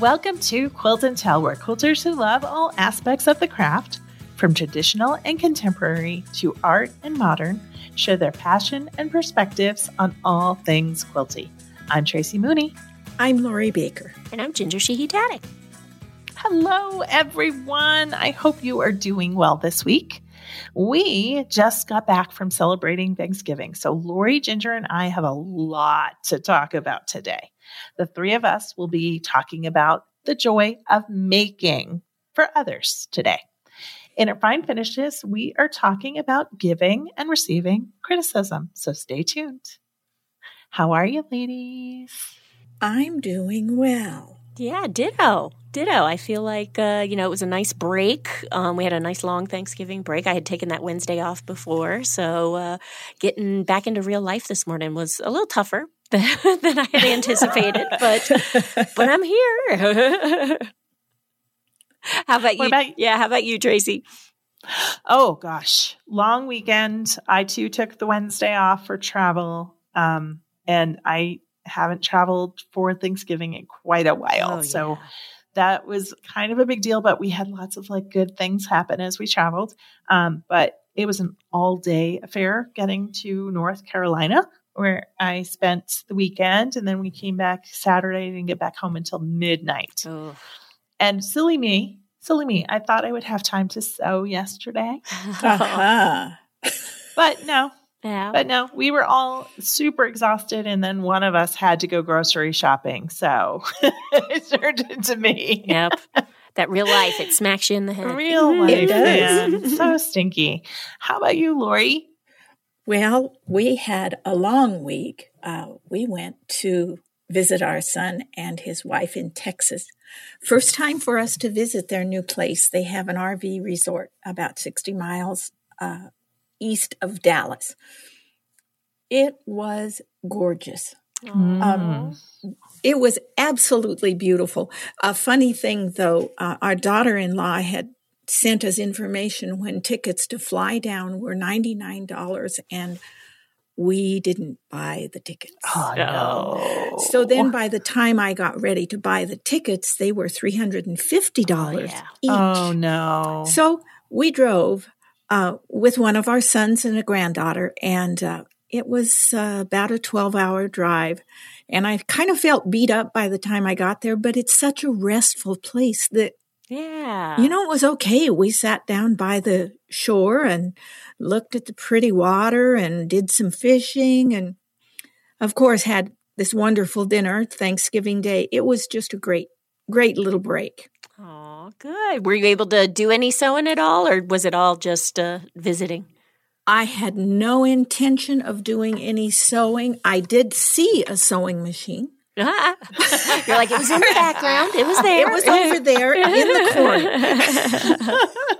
Welcome to Quilt and Tell, where quilters who love all aspects of the craft, from traditional and contemporary to art and modern, share their passion and perspectives on all things quilty. I'm Tracy Mooney. I'm Lori Baker. And I'm Ginger Sheehy Taddick. Hello, everyone. I hope you are doing well this week. We just got back from celebrating Thanksgiving, so Lori, Ginger, and I have a lot to talk about today. The three of us will be talking about the joy of making for others today. In our fine finishes, we are talking about giving and receiving criticism, so stay tuned. How are you, ladies? I'm doing well. Yeah, ditto. Ditto. I feel like, uh, you know, it was a nice break. Um, we had a nice long Thanksgiving break. I had taken that Wednesday off before. So uh, getting back into real life this morning was a little tougher than, than I had anticipated, but, but I'm here. how about you? about- yeah, how about you, Tracy? Oh gosh, long weekend. I too took the Wednesday off for travel. Um, and I haven't traveled for Thanksgiving in quite a while. Oh, So yeah. that was kind of a big deal, but we had lots of like good things happen as we traveled. Um, but it was an all day affair getting to North Carolina where I spent the weekend and then we came back Saturday and didn't get back home until midnight. And silly me, silly me, I thought I would have time to sew yesterday, Uh-huh. but no, yeah. but no, we were all super exhausted, and then one of us had to go grocery shopping. So it turned into me. yep. That real life, it smacks you in the head. Real life, It does. man. So stinky. How about you, Lori? Well, we had a long week. Uh, we went to visit our son and his wife in Texas. First time for us to visit their new place. They have an RV resort about 60 miles uh, east of Dallas. It was gorgeous. Mm. Um, it was absolutely beautiful. A funny thing, though, uh, our daughter in law had sent us information when tickets to fly down were $99 and we didn't buy the tickets. Oh no! So then by the time I got ready to buy the tickets, they were $350 Oh, yeah. each. oh no! So we drove uh, with one of our sons and a granddaughter, and uh, it was uh, about a 12 hour drive. And I kind of felt beat up by the time I got there, but it's such a restful place that, Yeah. you know, it was okay. We sat down by the shore and looked at the pretty water and did some fishing and, of course, had this wonderful dinner Thanksgiving Day. It was just a great, great little break. Oh, good. Were you able to do any sewing at all, or was it all just uh, visiting? I had no intention of doing any sewing. I did see a sewing machine. You're like, it was in the background. It was there. It was over there in the corner.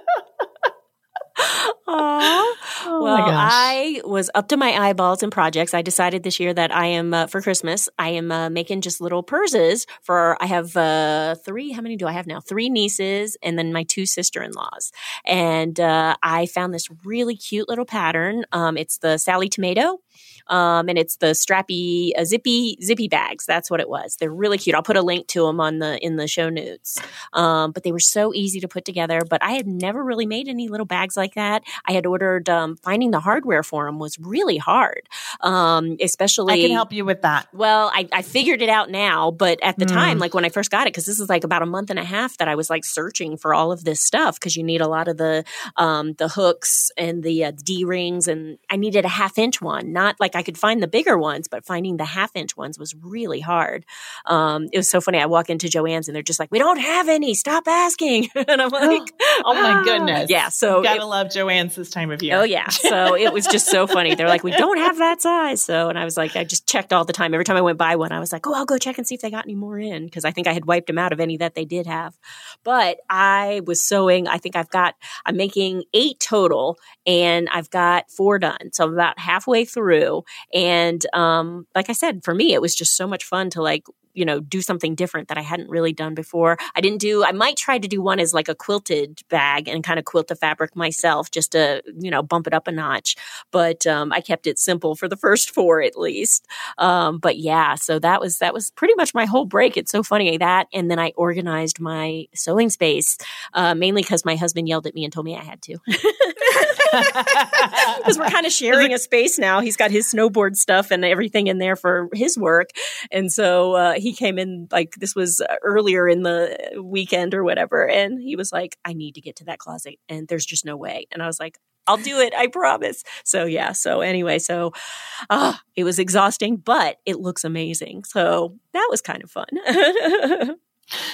Oh well, my gosh! I was up to my eyeballs in projects. I decided this year that I am uh, for Christmas. I am uh, making just little purses for. I have uh, three. How many do I have now? Three nieces and then my two sister in laws. And uh, I found this really cute little pattern. Um, it's the Sallie Tomato. Um, and it's the strappy, uh, zippy, zippy bags. That's what it was. They're really cute. I'll put a link to them on the in the show notes. Um, but they were so easy to put together. But I had never really made any little bags like that. I had ordered. Um, finding the hardware for them was really hard, um, especially. I can help you with that. Well, I, I figured it out now, but at the Mm. time, like when I first got it, because this is like about a month and a half that I was like searching for all of this stuff because you need a lot of the um, the hooks and the uh, D rings, and I needed a half inch one. Not like I could find the bigger ones, but finding the half inch ones was really hard. Um, it was so funny. I walk into Joann's and they're just like, "We don't have any. Stop asking." and I'm like, Oh my "Ah." goodness! Yeah. So gotta it- love Joann's this time of year. Oh yeah. So it was just so funny. They're like, we don't have that size. So and I was like, I just checked all the time. Every time I went by one, I was like, oh, I'll go check and see if they got any more in because I think I had wiped them out of any that they did have. But I was sewing. I think I've got. I'm making eight total, and I've got four done. So I'm about halfway through. Through. And um, like I said, for me, it was just so much fun to like you know, do something different that I hadn't really done before. I didn't do, I might try to do one as like a quilted bag and kind of quilt the fabric myself just to, you know, bump it up a notch. But um, I kept it simple for the first four at least. Um, but yeah, so that was, that was pretty much my whole break. It's so funny that. And then I organized my sewing space, uh, mainly because my husband yelled at me and told me I had to. Because we're kind of sharing a space now. He's got his snowboard stuff and everything in there for his work. And so uh, he came in like this was earlier in the weekend or whatever, and he was like, "I need to get to that closet," and there's just no way. And I was like, I'll do it. I promise. So yeah. So anyway, so uh, it was exhausting, but it looks amazing. So that was kind of fun.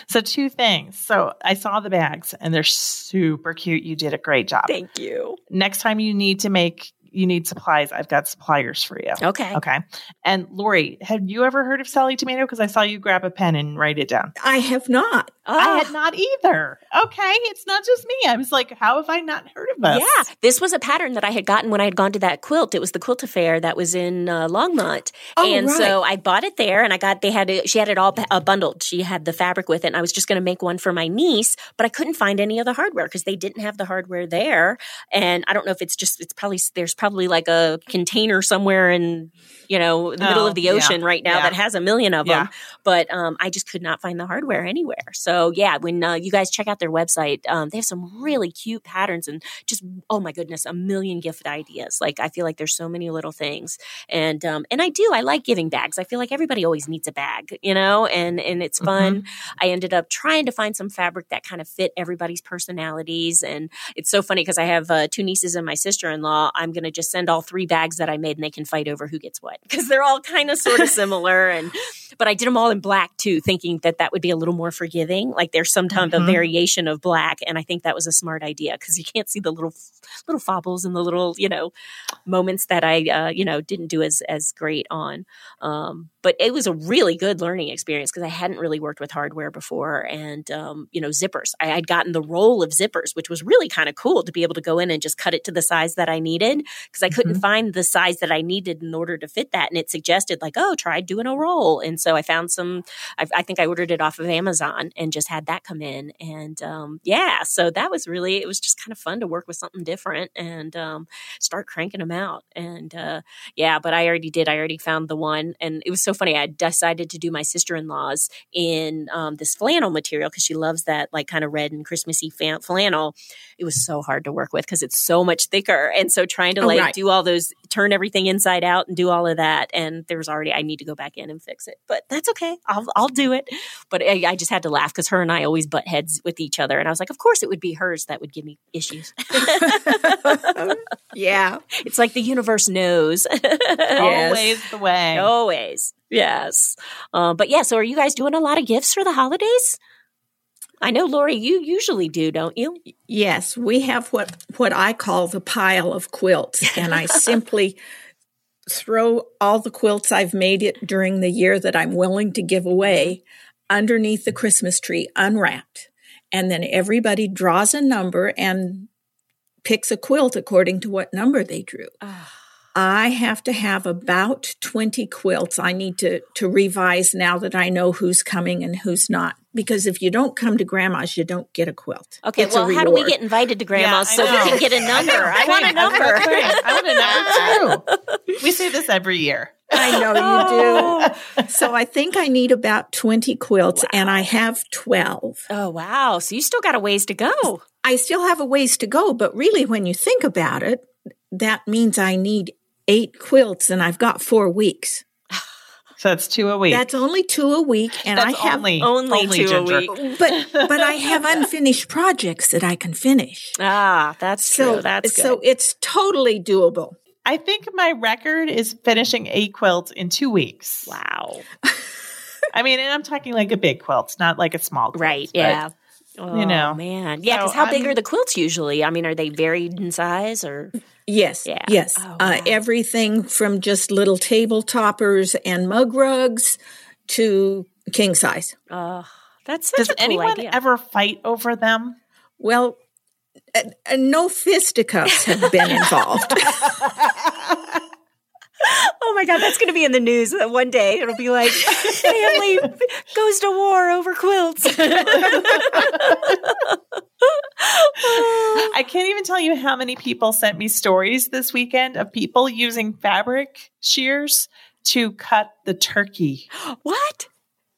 so two things. So I saw the bags and they're super cute. You did a great job. Thank you. Next time you need to make you need supplies, I've got suppliers for you. Okay. Okay. And Lori, have you ever heard of Sallie Tomato? Because I saw you grab a pen and write it down. I have not. Oh. I had not either. Okay. It's not just me. I was like, how have I not heard of this? Yeah. This was a pattern that I had gotten when I had gone to that quilt. It was the quilt affair that was in uh, Longmont. Oh, and right. so I bought it there and I got, they had it, she had it all uh, bundled. She had the fabric with it. And I was just going to make one for my niece, but I couldn't find any of the hardware because they didn't have the hardware there. And I don't know if it's just, it's probably, there's probably like a container somewhere in, you know, the middle Oh, of the ocean yeah. right now Yeah. that has a million of them. But um, I just could not find the hardware anywhere. So yeah, when uh, you guys check out their website, um, they have some really cute patterns and just oh my goodness, a million gift ideas. Like I feel like there's so many little things, and um, and I do I like giving bags. I feel like everybody always needs a bag, you know, and and it's fun. I ended up trying to find some fabric that kind of fit everybody's personalities, and it's so funny because I have uh, two nieces and my sister in law. I'm going to just send all three bags that I made, and they can fight over who gets what because they're all kind of sort of similar. And but I did them all in black too, thinking that that would be a little more forgiving. Like there's some kind of Mhm. variation of black, and I think that was a smart idea because you can't see the little little fobbles and the little you know moments that I uh, you know didn't do as as great on. Um, but it was a really good learning experience because I hadn't really worked with hardware before, and um, you know zippers. I had gotten the roll of zippers, which was really kind of cool to be able to go in and just cut it to the size that I needed because I couldn't find the size that I needed in order to fit that, and it suggested like, oh, try doing a roll, and so I found some. I, I think I ordered it off of Amazon and just had that come in, and um, yeah, so that was really it was just kind of fun to work with something different and um, start cranking them out, and uh, yeah, but I already did. I already found the one, and it was so funny. I decided to do my sister in law's in um, this flannel material because she loves that like kind of red and Christmassy fan- flannel. It was so hard to work with because it's so much thicker, and so trying to Oh, like right. do all those, turn everything inside out, and do all of that. And there's already I need to go back in and fix it, but that's okay. I'll I'll do it. But I, I just had to laugh because her and I always butt heads with each other, and I was like, of course it would be hers that would give me issues. yeah. it's like the universe knows. Always the way. Always. Yes. Um, but yeah, so are you guys doing a lot of gifts for the holidays? I know, Lori, you usually do, don't you? Yes, we have what what I call the pile of quilts, and I simply throw all the quilts I've made it during the year that I'm willing to give away underneath the Christmas tree, unwrapped, and then everybody draws a number and picks a quilt according to what number they drew. I have to have about 20 quilts. I need to, to revise now that I know who's coming and who's not. Because if you don't come to grandma's, you don't get a quilt. Okay, It's well, how do we get invited to grandma's I so we can get a number? I want a Same. I was number. I want a number too. We say this every year. I know you do. So I think I need about 20 quilts and I have 12. Oh, wow. So you still got a ways to go. I still have a ways to go, but really when you think about it, that means I need eight quilts and I've got four weeks. So that's two a week. That's only two a week and That's I have only, only two a week. but but I have unfinished projects that I can finish. Ah, that's So true. That's good. so it's totally doable. I think my record is finishing a quilt in two weeks. wow. I mean, and I'm talking like a big quilt, not like a small quilt. Right. but- Yeah. you know. man. Yeah. So Because how big I'm- are the quilts usually? I mean, are they varied in size or? Yes. Yeah. Yes. Oh, uh, everything from just little table toppers and mug rugs to king size. Uh, that's such Does a cool anyone idea. ever fight over them? Well, uh, uh, no fisticuffs have been involved. Oh my God, that's going to be in the news one day. It'll be like, family goes to war over quilts. I can't even tell you how many people sent me stories this weekend of people using fabric shears to cut the turkey. what?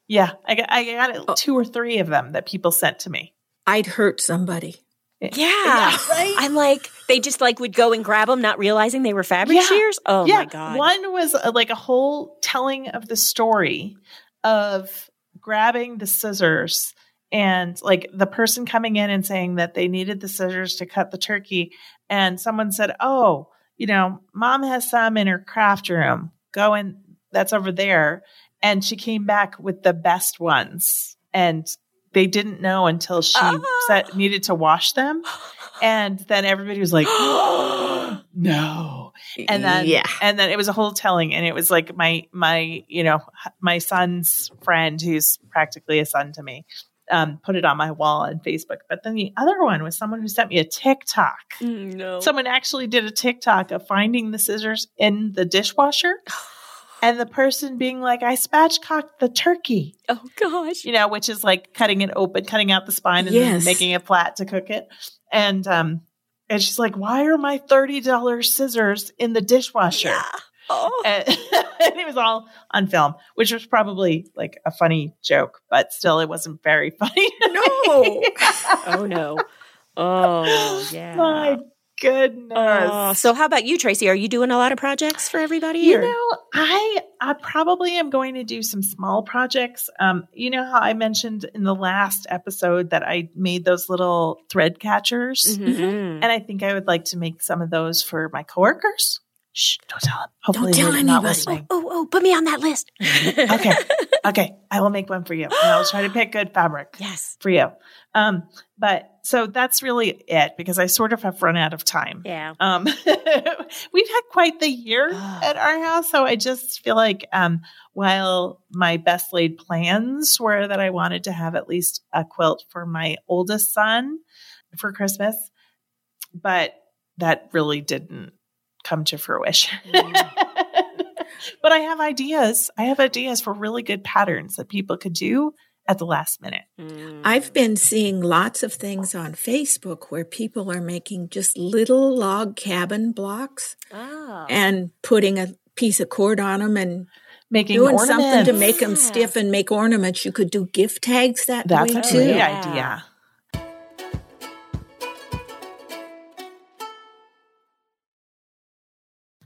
Yeah, I got, I got oh. two or three of them that people sent to me. I'd hurt somebody. Yeah. right? I'm like, they just like would go and grab them, not realizing they were fabric Yeah. shears. Oh yeah, my God. One was uh, like a whole telling of the story of grabbing the scissors and like the person coming in and saying that they needed the scissors to cut the turkey. And someone said, Oh, you know, mom has some in her craft room. Go and that's over there. And she came back with the best ones. And they didn't know until she Oh. said, needed to wash them. And then everybody was like, no and then yeah. and then it was a whole telling and it was like my my you know my son's friend who's practically a son to me um, put it on my wall on facebook but then the other one was someone who sent me a tiktok Mm, no. someone actually did a tiktok of finding the scissors in the dishwasher and the person being like i spatchcocked the turkey oh gosh. you know which is like cutting it open cutting out the spine and Yes. then making it flat to cook it and um and she's like why are my $30 scissors in the dishwasher Yeah. Oh. and, and it was all on film, which was probably like a funny joke, but still, it wasn't very funny. No. oh no. Oh yeah. My goodness. Oh, so how about you, Tracy? Are you doing a lot of projects for everybody? you or- know, I I probably am going to do some small projects. Um, you know how I mentioned in the last episode that I made those little thread catchers, Mhm. and I think I would like to make some of those for my coworkers. Shh! Don't tell them. Hopefully, tell they're not anybody. listening. Oh, oh, put me on that list. Okay. Okay, I will make one for you, and I'll try to pick good fabric. Yes. for you. Um, but so that's really it because I sort of have run out of time. Yeah. Um, we've had quite the year at our house, so I just feel like um, while my best laid plans were that I wanted to have at least a quilt for my oldest son for Christmas, but that really didn't come to fruition. But I have ideas. I have ideas for really good patterns that people could do at the last minute. Mm. I've been seeing lots of things on Facebook where people are making just little log cabin blocks Oh. and putting a piece of cord on them and Making doing ornaments. something to make them Yeah. stiff and make ornaments. You could do gift tags that That's way a too. great Yeah. idea.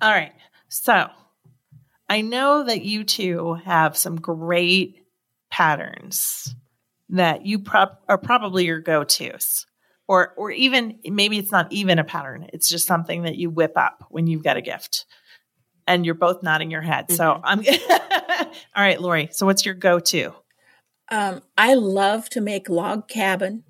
All right. So I know that you two have some great patterns that you prob- are probably your go-tos. Or, or even maybe it's not even a pattern. It's just something that you whip up when you've got a gift, and you're both nodding your head. So I'm all right, Lori. So what's your go-to? Um, I love to make log cabin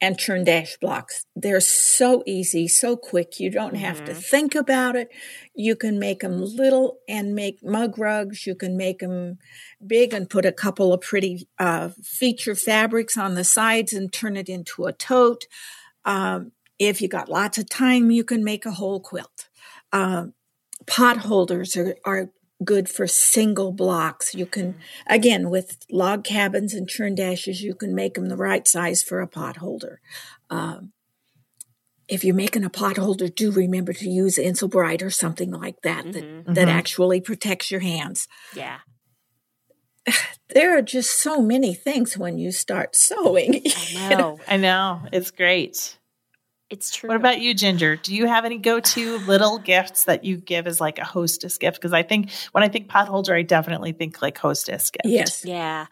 and churn dash blocks. They're so easy, so quick. You don't have to think about it. You can make them little and make mug rugs. You can make them big and put a couple of pretty uh, feature fabrics on the sides and turn it into a tote. Um, if you got lots of time, you can make a whole quilt. Um, pot holders are, are good for single blocks. You can, again, with log cabins and churn dashes, you can make them the right size for a pot holder. Um, if you're making a pot holder, do remember to use Insul-Bright or something like that Mhm. that, that Mhm. actually protects your hands. Yeah. There are just so many things when you start sewing. I know. I know it's great. It's true. What about you, Ginger? Do you have any go-to little gifts that you give as like a hostess gift? Because I think when I think pot holder, I definitely think like hostess gift. yes. Yeah.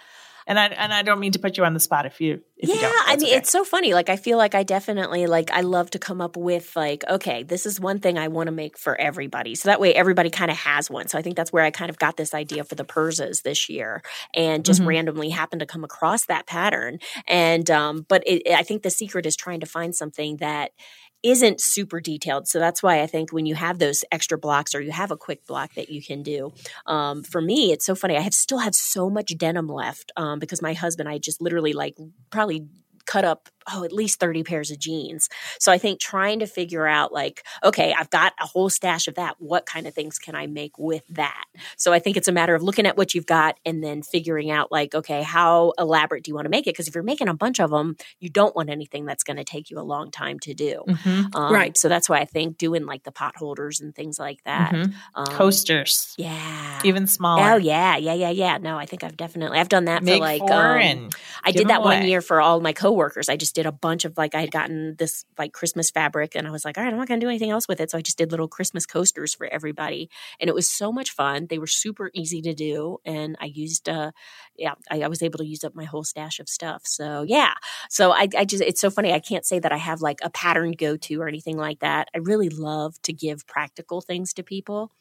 And I and I don't mean to put you on the spot if you if yeah, you. I mean, okay. it's so funny. Like, I feel like I definitely like I love to come up with like, okay, this is one thing I want to make for everybody, so that way everybody kind of has one. So I think that's where I kind of got this idea for the Purzas this year, and just Mhm. randomly happened to come across that pattern. And um, but it, I think the secret is trying to find something that isn't super detailed. So that's why I think when you have those extra blocks or you have a quick block that you can do. Um, for me, it's so funny. I have still have so much denim left um, because my husband, I just literally like probably cut up oh, at least 30 pairs of jeans. So I think trying to figure out like, okay, I've got a whole stash of that. What kind of things can I make with that? So I think it's a matter of looking at what you've got and then figuring out like, okay, how elaborate do you want to make it? Because if you're making a bunch of them, you don't want anything that's going to take you a long time to do. Mhm. Um, Right. So that's why I think doing like the pot holders and things like that. Mhm. Um, Coasters, Yeah. even smaller. Oh yeah, yeah, yeah, yeah. No, I think I've definitely I've done that Make for like um, I did that 'em one year for all my coworkers. I just did a bunch of like I had gotten this like Christmas fabric and I was like, all right, I'm not gonna do anything else with it. So I just did little Christmas coasters for everybody. And it was so much fun. They were super easy to do. And I used uh yeah, I, I was able to use up my whole stash of stuff. So yeah. So I, I just it's so funny. I can't say that I have like a pattern go to or anything like that. I really love to give practical things to people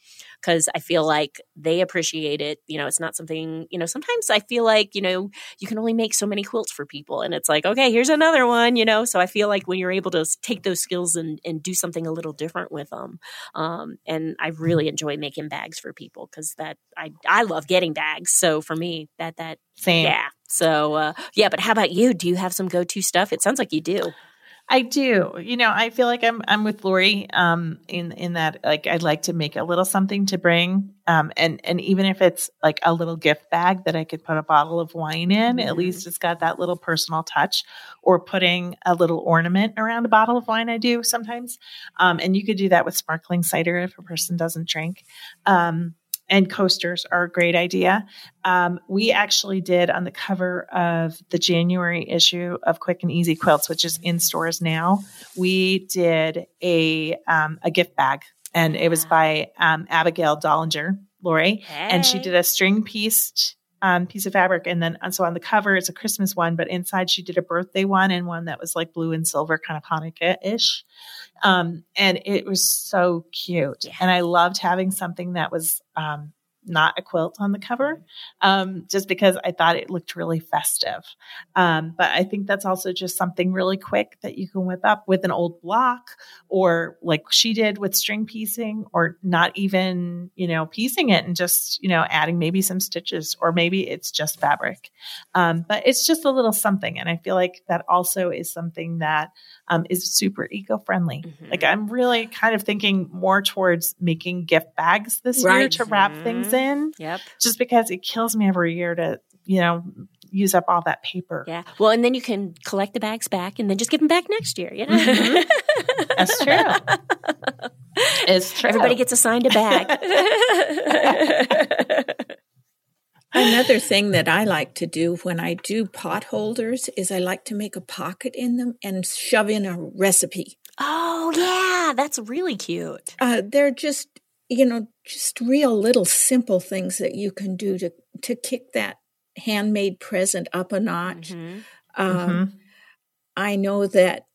because I feel like they appreciate it. You know, it's not something, you know, sometimes I feel like, you know, you can only make so many quilts for people. And it's like, okay, here's another one, you know? So I feel like when you're able to take those skills and, and do something a little different with them. Um, and I really enjoy making bags for people because that I, I love getting bags. So for me, that, that, Same. yeah. So, uh, yeah, but how about you? Do you have some go to stuff? It sounds like you do. I do. You know, I feel like I'm I'm with Lori um in in that like I'd like to make a little something to bring um and and even if it's like a little gift bag that I could put a bottle of wine in, at Mhm. least it's got that little personal touch or putting a little ornament around a bottle of wine I do sometimes. Um and you could do that with sparkling cider if a person doesn't drink. Um and coasters are a great idea. Um, we actually did on the cover of the January issue of Quick and Easy Quilts, which is in stores now. We did a um, a gift bag, and it was by um, Abigail Dolinger, Lori, and she did a string pieced um, piece of fabric, and then and so on the cover it's a Christmas one, but inside she did a birthday one and one that was like blue and silver, kind of Hanukkah ish. Um, and it was so cute. Yeah. And I loved having something that was um, not a quilt on the cover, um, just because I thought it looked really festive. Um, but I think that's also just something really quick that you can whip up with an old block or like she did with string piecing or not even, you know, piecing it and just, you know, adding maybe some stitches or maybe it's just fabric. Um, but it's just a little something. And I feel like that also is something that um, is super eco friendly. Mhm. Like I'm really kind of thinking more towards making gift bags this year to wrap Mhm. things in, Yep. just because it kills me every year to, you know, use up all that paper. Yeah. Well, and then you can collect the bags back and then just give them back next year. You know, Mhm. That's true. It's true. Everybody gets assigned a bag. Another thing that I like to do when I do pot holders is I like to make a pocket in them and shove in a recipe. oh yeah, that's really cute. Uh, they're just, you know, just real little simple things that you can do to to kick that handmade present up a notch. Mhm. Um, Mhm. I know that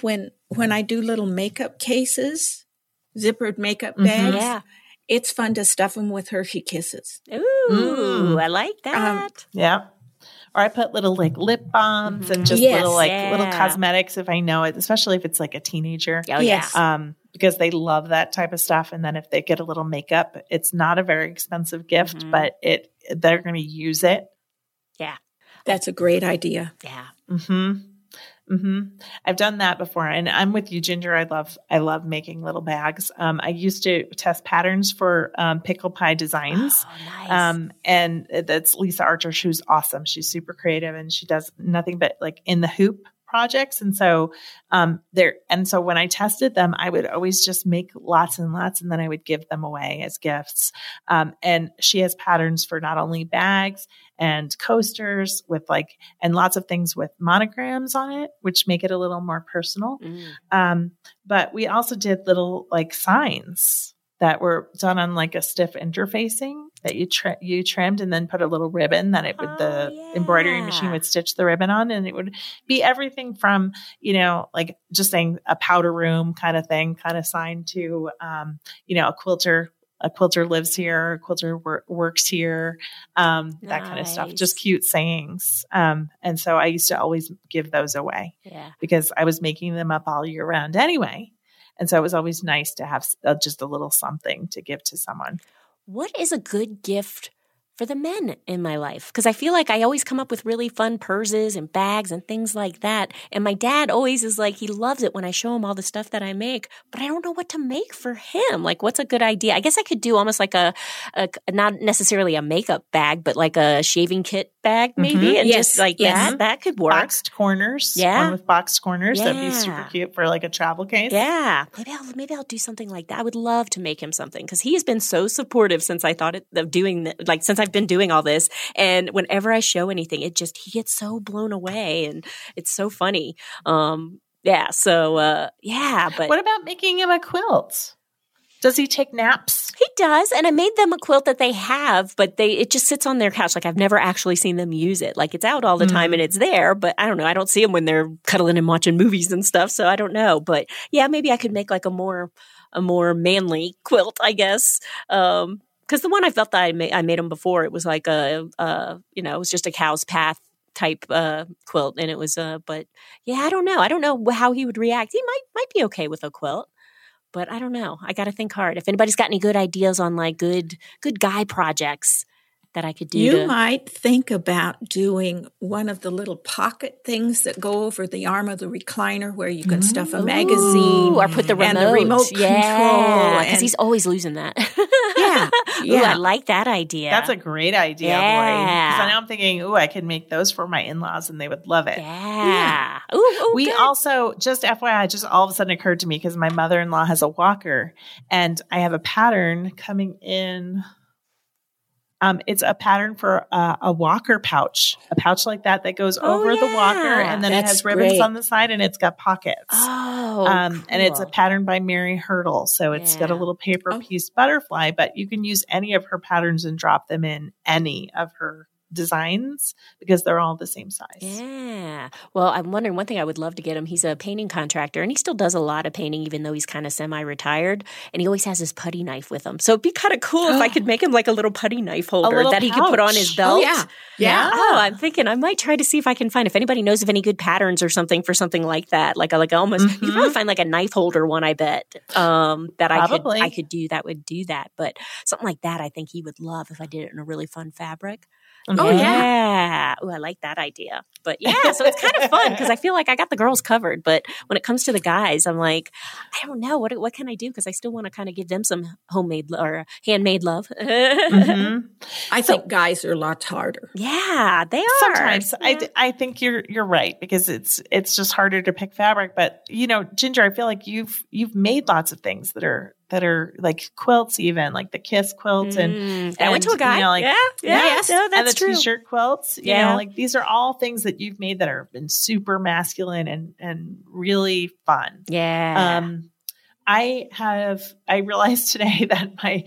when when I do little makeup cases, zippered makeup Mhm. bags, Yeah. It's fun to stuff them with Hershey Kisses. Ooh, Mm. I like that. Yeah. Or I put little like lip balms and Mhm. just Yes. little like little cosmetics if I know it, especially if it's like a teenager. oh yes. yeah. Um, because they love that type of stuff. And then if they get a little makeup, it's not a very expensive gift, Mhm. but it they're going to use it. Yeah. That's a great idea. yeah. hmm hmm I've done that before, and I'm with you, Ginger. I love I love making little bags. Um, I used to test patterns for um, pickle pie designs. Oh, nice. Um, and that's Lisa Archer. Who's awesome. She's super creative and she does nothing but like in the hoop projects. And so, um, there, and so when I tested them, I would always just make lots and lots and then I would give them away as gifts. Um, and she has patterns for not only bags and coasters with like, and lots of things with monograms on it, which make it a little more personal. Mm. Um, but we also did little like signs that were done on like a stiff interfacing that you tri- you trimmed and then put a little ribbon that it would the Oh, embroidery machine would stitch the ribbon on and it would be everything from you know like just saying a powder room kind of thing kind of sign to um, you know a quilter a quilter lives here a quilter wor- works here um, that kind of stuff just cute sayings um, and so i used to always give those away Yeah. because I was making them up all year round anyway. And so it was always nice to have uh, just a little something to give to someone. What is a good gift for the men in my life because I feel like I always come up with really fun purses and bags and things like that. And my dad always is like, he loves it when I show him all the stuff that I make, but I don't know what to make for him. Like, what's a good idea? I guess I could do almost like a, a not necessarily a makeup bag, but like a shaving kit bag, maybe, Mhm. and Yes, just like yes. that. That could work. Boxed corners. Yeah. One with boxed corners. That'd be super cute for like a travel case. Yeah, maybe I'll maybe I'll do something like that. I would love to make him something because he has been so supportive since I thought it, of doing th- like since I've been doing all this. And whenever I show anything, it just he gets so blown away, and it's so funny. Um, yeah, so uh, yeah, but What about making him a quilt? Does he take naps? he does, and I made them a quilt that they have, but they it just sits on their couch. Like I've never actually seen them use it. Like it's out all the time and it's there, but I don't know. I don't see them when they're cuddling and watching movies and stuff. So I don't know. But yeah, maybe I could make like a more a more manly quilt, I guess. Um, because the one I felt that I made I made them before, it was like a uh, you know, it was just a cow's path type uh quilt and it was uh but yeah i don't know i don't know how he would react he might might be okay with a quilt but I don't know. I got to think hard. If anybody's got any good ideas on like good good guy projects that I could do, You to, might think about doing one of the little pocket things that go over the arm of the recliner where you can stuff a magazine. Ooh, or put the remote, and the remote yeah, control. because he's always losing that. Yeah, Ooh, yeah. I like that idea. That's a great idea, Lori. Yeah. Because now I'm thinking, ooh, I could make those for my in-laws and they would love it. yeah. Ooh, ooh, we good. also just FYI, just all of a sudden occurred to me because my mother-in-law has a walker, and I have a pattern coming in. Um, it's a pattern for a, a walker pouch, a pouch like that that goes Oh, over the walker, and then it has ribbons great. on the side, and it's got pockets. Oh, um, and it's a pattern by Mary Hurdle, so it's got a little paper Oh. piece butterfly, but you can use any of her patterns and drop them in any of her designs because they're all the same size. Yeah. Well, I'm wondering one thing I would love to get him. He's a painting contractor and he still does a lot of painting, even though he's kind of semi retired. And he always has his putty knife with him. So it'd be kind of cool if I could make him like a little putty knife holder that he could put on his belt. Oh, yeah. Yeah. Oh, I'm thinking I might try to see if I can find if anybody knows of any good patterns or something for something like that. Like a like almost you could Mhm. probably find like a knife holder one, I bet. Um that I could I could do that would do that. But something like that I think he would love if I did it in a really fun fabric. Oh, yeah. Yeah. Ooh, I like that idea. But yeah, so it's kind of fun because I feel like I got the girls covered. But when it comes to the guys, I'm like, I don't know what what can I do because I still want to kind of give them some homemade lo- or handmade love. Mhm. I think guys are lots harder. Yeah, they are. Sometimes I, Yeah. d- I think you're you're right because it's it's just harder to pick fabric. But you know, Ginger, I feel like you've you've made lots of things that are that are like quilts, even like the Kiss quilt and Mm. I went to a and, guy. you know, like- yeah, yeah, Yes. no, and that's the true. t-shirt quilts. You Yeah. know, like these are all things that you've made that have been super masculine and and really fun. Yeah. Um, I have I realized today that my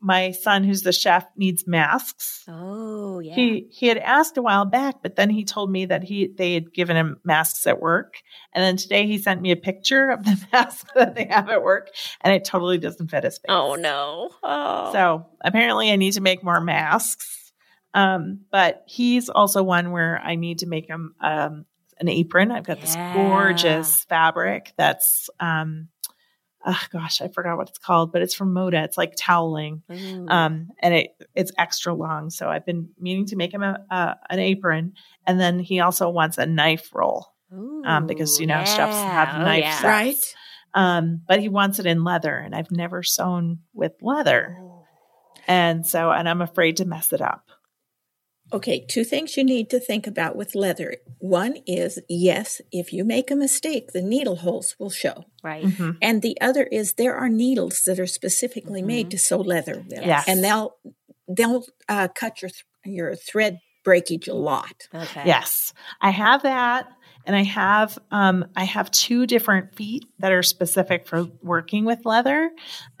my son, who's the chef, needs masks. oh, yeah. He he had asked a while back, but then he told me that he they had given him masks at work, and then today he sent me a picture of the mask that they have at work, and it totally doesn't fit his face. oh no. Oh. So apparently, I need to make more masks. Um, but he's also one where I need to make him um, an apron. I've got this gorgeous fabric that's, um, oh gosh, I forgot what it's called, but it's from Moda. It's like toweling, Ooh. um, and it it's extra long. So I've been meaning to make him a, a an apron, and then he also wants a knife roll um, because you know Ooh, chefs have yeah. Oh, knife yeah. sets. Right. Um, but he wants it in leather, and I've never sewn with leather. And so, and I'm afraid to mess it up. Okay, two things you need to think about with leather. One is yes, if you make a mistake, the needle holes will show. Right. Mhm. And the other is there are needles that are specifically made to sew leather with. Yes. And they'll they'll uh, cut your th- your thread breakage a lot. Okay. Yes, I have that. And I have, um, I have two different feet that are specific for working with leather.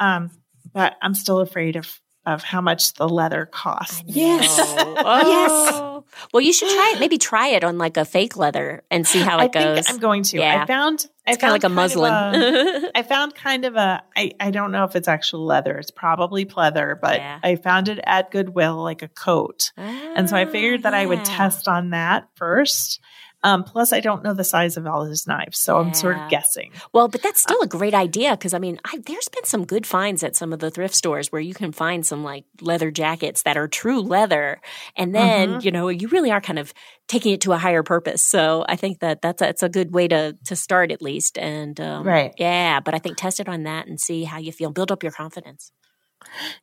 Um, but I'm still afraid of, of how much the leather costs. I Yes. know. Oh. Well, you should try it. Maybe try it on like a fake leather and see how I it goes. think I'm going to. Yeah. I found, I it's kind of like a muslin. of a- I found kind of a I, I don't know if it's actual leather. It's probably pleather, but Yeah. I found it at Goodwill like a coat. And so I figured that I would Ah, test on that first. Um, plus, I don't know the size of all his knives, so I'm sort of guessing. Well, but that's still a great idea because I mean, I, there's been some good finds at some of the thrift stores where you can find some like leather jackets that are true leather, and then Mhm. you know you really are kind of taking it to a higher purpose. So I think that that's a, it's a good way to to start at least, and um, Right. yeah. But I think test it on that and see how you feel. Build up your confidence.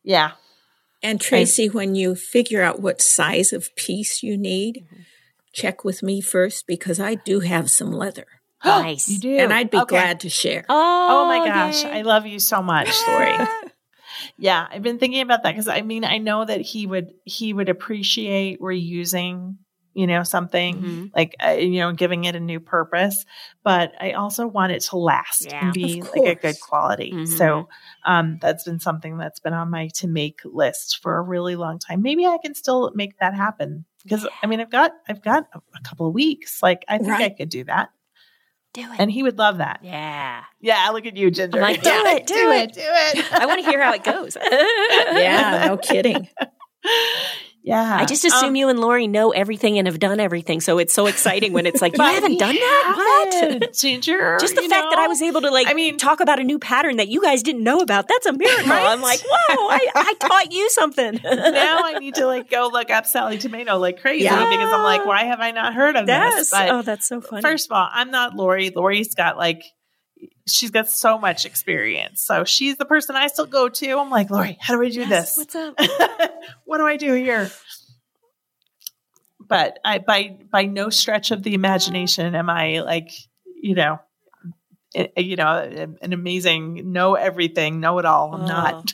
Yeah. And Tracy, when you figure out what size of piece you need, Mm-hmm. Check with me first because I do have some leather. Nice. you do, And I'd be Okay. glad to share. Oh, Oh my gosh, yay. I love you so much, Lori. yeah, I've been thinking about that because I mean, I know that he would he would appreciate reusing, you know, something Mhm. like uh, you know, giving it a new purpose. But I also want it to last Yeah. and be like a good course. quality. Mhm. So um, that's been something that's been on my to make list for a really long time. Maybe I can still make that happen because I mean, I've got I've got a, a couple of weeks. Like I think I could do that, do it. and he would love that. yeah, Yeah, look at you, Ginger. I'm like, do Yeah, it, do do it. it, do it. I want to hear how it goes. Yeah, no kidding. yeah. I just assume Um, you and Lori know everything and have done everything, so it's so exciting when it's like you haven't done that. What? haven't, Ginger? Just the you fact that I was able to like I mean- talk about a new pattern that you guys didn't know about, that's a miracle. Right? I'm like, whoa, I, I taught you something. now I need to like go look up Sallie Tomato like crazy Yeah. because I'm like, why have I not heard of yes. this? But oh, that's so funny. first of all, I'm not Lori. Lori's got like she's got so much experience. So she's the person I still go to. I'm like, Lori, how do I do Yes, this? What's up? what do I do here? But I by by no stretch of the imagination am I like, you know, i- you know, an amazing know everything, know it all. I'm Oh. not.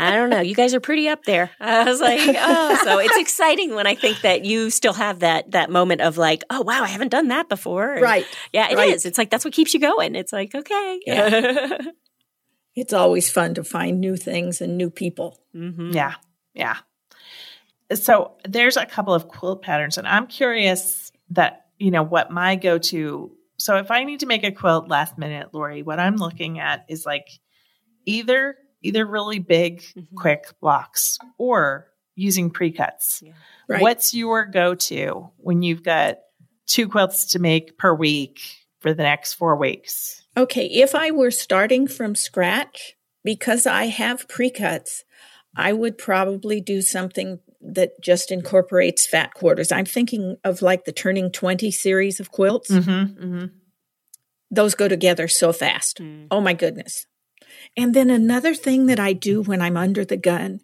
I don't know. You guys are pretty up there. I was like, oh, so it's exciting when I think that you still have that that moment of like, oh wow, I haven't done that before. And Right. Yeah, it is. Right. It's like that's what keeps you going. It's like okay. Yeah. It's always fun to find new things and new people. hmm Yeah. Yeah. So there's a couple of quilt patterns, and I'm curious that, you know, what my go to. So if I need to make a quilt last minute, Lori, what I'm looking at is like either either really big, Mhm. quick blocks or using pre-cuts. Right. What's your go to when you've got two quilts to make per week for the next four weeks? Okay, if I were starting from scratch, because I have pre-cuts, I would probably do something that just incorporates fat quarters. I'm thinking of like the Turning 20 series of quilts. Mm-hmm, mm-hmm. Those go together so fast. Mm. Oh my goodness. And then another thing that I do when I'm under the gun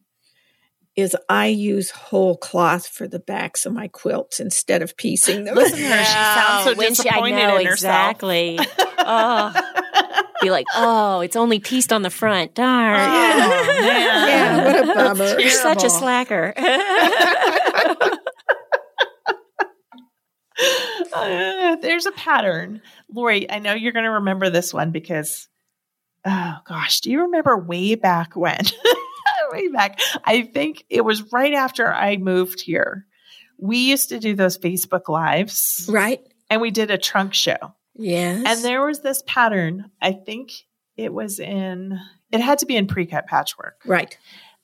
is I use whole cloth for the backs of my quilts instead of piecing them. Listen to her. She sounds so when she- disappointed I know, in herself. exactly. oh, be like, oh, it's only pieced on the front. Darn. Oh, man. Yeah, what a bummer. You're such a slacker. Uh, there's a pattern. Lori, I know you're going to remember this one because, oh gosh, do you remember way back when? way back. I think it was right after I moved here. We used to do those Facebook Lives right? and we did a trunk show. Yes. And there was this pattern. I think it was in, it had to be in pre cut patchwork right.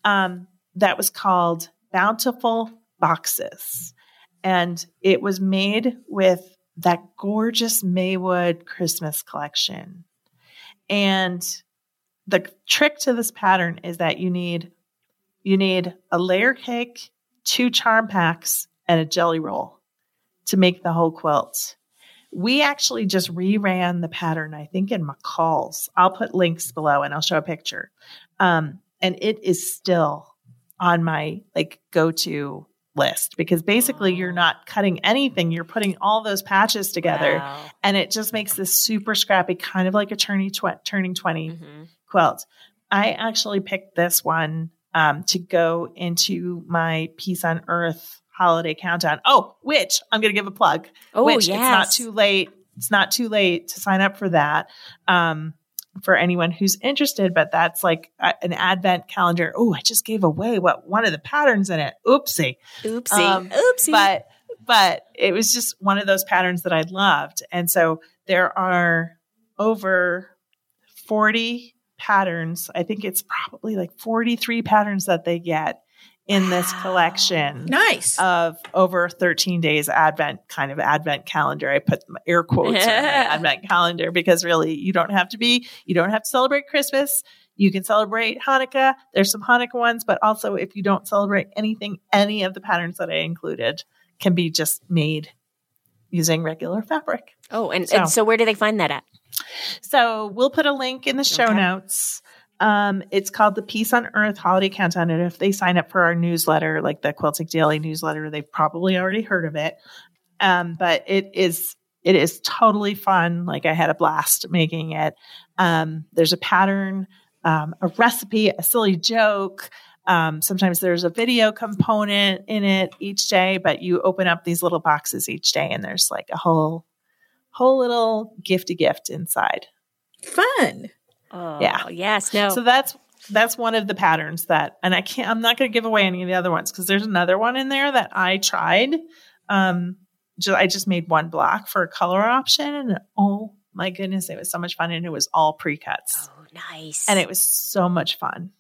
um, that was called Bountiful Boxes. And it was made with that gorgeous Maywood Christmas collection. And the trick to this pattern is that you need you need a layer cake, two charm packs, and a jelly roll to make the whole quilt. We actually just reran the pattern, I think, in McCall's. I'll put links below and I'll show a picture. Um, and it is still on my like go-to list because basically you're not cutting anything you're putting all those patches together Wow. and it just makes this super scrappy kind of like a turning, tw- turning 20 Mhm. quilt i actually picked this one um, to go into my peace on earth holiday countdown oh which i'm going to give a plug Oh, which yes. it's not too late. It's not too late to sign up for that. Um, for anyone who's interested, but that's like a, an advent calendar. Oh, I just gave away what one of the patterns in it. Oopsie. Oopsie. Um, Oopsie. But but it was just one of those patterns that I loved. And so there are over 40 patterns. I think it's probably like 43 patterns that they get in this collection Nice. of over 13 days Advent kind of Advent calendar. I put air quotes on my Advent calendar because really you don't have to be, you don't have to celebrate Christmas. You can celebrate Hanukkah. There's some Hanukkah ones, but also if you don't celebrate anything, any of the patterns that I included can be just made using regular fabric. Oh, and So- and so where do they find that at? So we'll put a link in the show Okay. notes. Um, it's called the Peace on Earth Holiday Countdown. And if they sign up for our newsletter, like the Quilting Daily newsletter, they've probably already heard of it. Um, but it is it is totally fun. Like I had a blast making it. Um, there's a pattern, um, a recipe, a silly joke. Um, sometimes there's a video component in it each day, but you open up these little boxes each day, and there's like a whole whole little gifty gift inside. Fun. Oh, Yeah. Yes. No. So that's that's one of the patterns that, and I can't. I'm not going to give away any of the other ones because there's another one in there that I tried. Um, I just made one block for a color option, and oh my goodness, it was so much fun, and it was all pre cuts, oh, nice. and it was so much fun.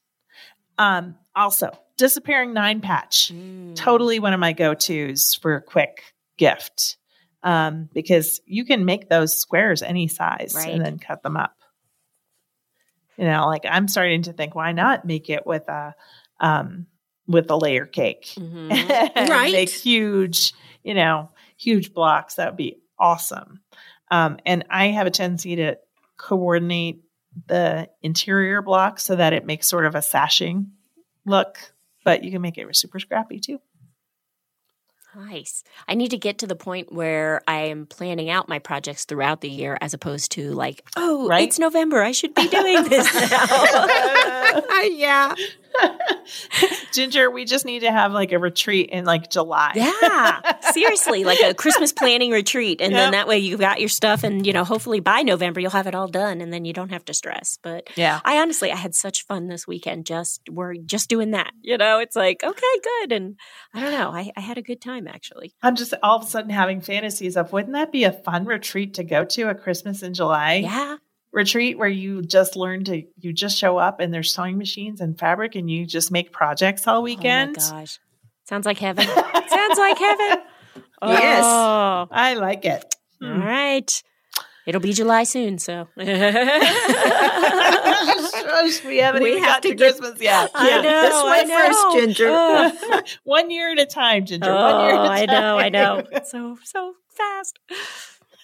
Um, also, disappearing nine patch, Mm. totally one of my go tos for a quick gift. Um, because you can make those squares any size Right. and then cut them up you know like i'm starting to think why not make it with a um with a layer cake Mhm. Right. make huge you know huge blocks that would be awesome um and i have a tendency to coordinate the interior block so that it makes sort of a sashing look but you can make it super scrappy too Nice. I need to get to the point where I am planning out my projects throughout the year as opposed to like, oh, Right? it's November. I should be doing this now. yeah. ginger we just need to have like a retreat in like july yeah. Seriously, like a Christmas planning retreat. And then that way you've got your stuff and, you know, hopefully by November you'll have it all done and then you don't have to stress. But yeah I honestly, I had such fun this weekend. Just we're just doing that. You know, it's like okay, good, and I don't know. I, I had a good time actually. I'm just all of a sudden having fantasies of wouldn't that be a fun retreat to go to a Christmas in July Yeah, retreat where you just learn to you just show up and there's sewing machines and fabric and you just make projects all weekend. Oh my gosh, sounds like heaven. sounds like heaven. Oh, Yes. Oh, I like it. all Hmm. right. It'll be July soon, so. we haven't We even have got to to, get- Christmas yet. I Yeah, know, this I one first. Ginger. Oh. One year at a time, Ginger. Oh, One year at a time. I know, I know. So so fast.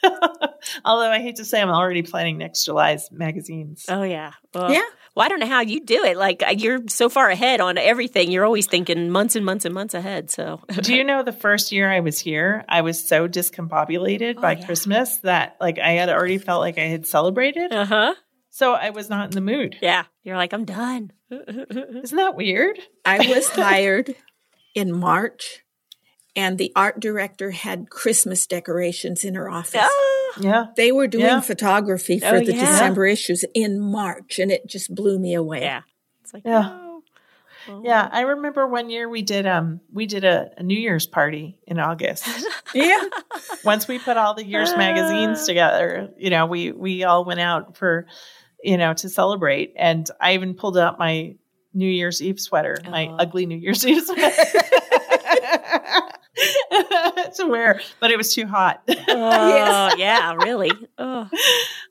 Although I hate to say, I'm already planning next July's magazines. Oh yeah. Well, Yeah. Well, I don't know how you do it. Like you're so far ahead on everything. You're always thinking months and months and months ahead. So Do you know the first year I was here, I was so discombobulated Oh, by yeah. Christmas that like I had already felt like I had celebrated. uh huh. So I was not in the mood. Yeah. You're like I'm done. Isn't that weird? I was hired in March, and the art director had Christmas decorations in her office. Ah. Yeah. They were doing Yeah. photography for Oh, the yeah. December issues in March, and it just blew me away. Yeah. It's like Yeah. no. Well, Yeah. I remember one year we did um we did a, a New Year's party in August. Yeah. Once we put all the year's Ah. magazines together, you know, we we all went out for you know to celebrate. And I even pulled out my New Year's Eve sweater, my Oh. ugly New Year's Eve sweater. to wear, but it was too hot. Oh yeah, really. Oh.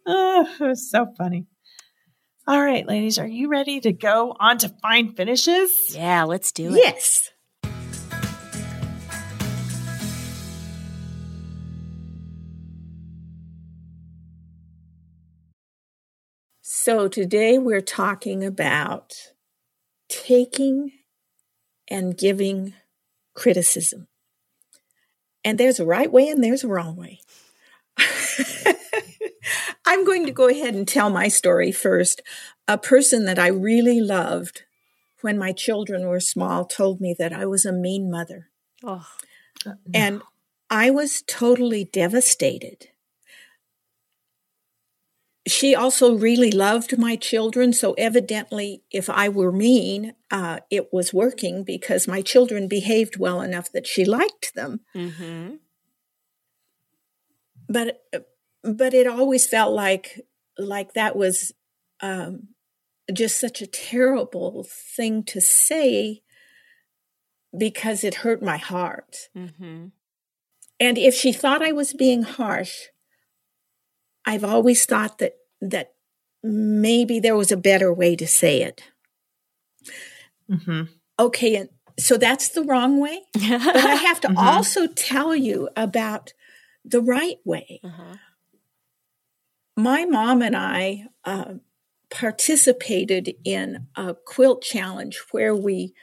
Oh, it was so funny. All right, ladies, are you ready to go on to fine finishes? Yeah, let's do it. yes. So today we're talking about taking and giving criticism. And there's a right way and there's a wrong way. I'm going to go ahead and tell my story first. A person that I really loved when my children were small told me that I was a mean mother. Oh. And I was totally devastated. She also really loved my children, so evidently, if I were mean, uh, it was working because my children behaved well enough that she liked them. Mm-hmm. But but it always felt like like that was um, just such a terrible thing to say because it hurt my heart. Mm-hmm. And if she thought I was being harsh, I've always thought that that maybe there was a better way to say it. Mm-hmm. Okay, and so that's the wrong way. but I have to mm-hmm. also tell you about the right way. Uh-huh. My mom and I uh, participated in a quilt challenge where we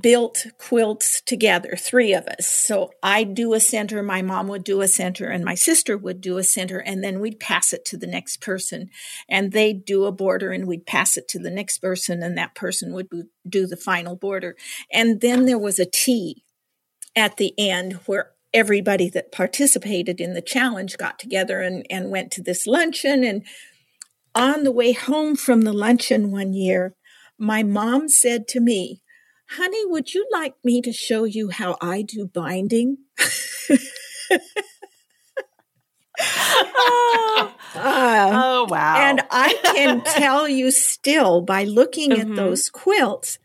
built quilts together, three of us. So I'd do a center, my mom would do a center, and my sister would do a center, and then we'd pass it to the next person. And they'd do a border, and we'd pass it to the next person, and that person would do the final border. And then there was a tea at the end where everybody that participated in the challenge got together and, and went to this luncheon. And on the way home from the luncheon one year, my mom said to me, honey, would you like me to show you how I do binding? oh, oh, wow. And I can tell you still by looking mm-hmm. at those quilts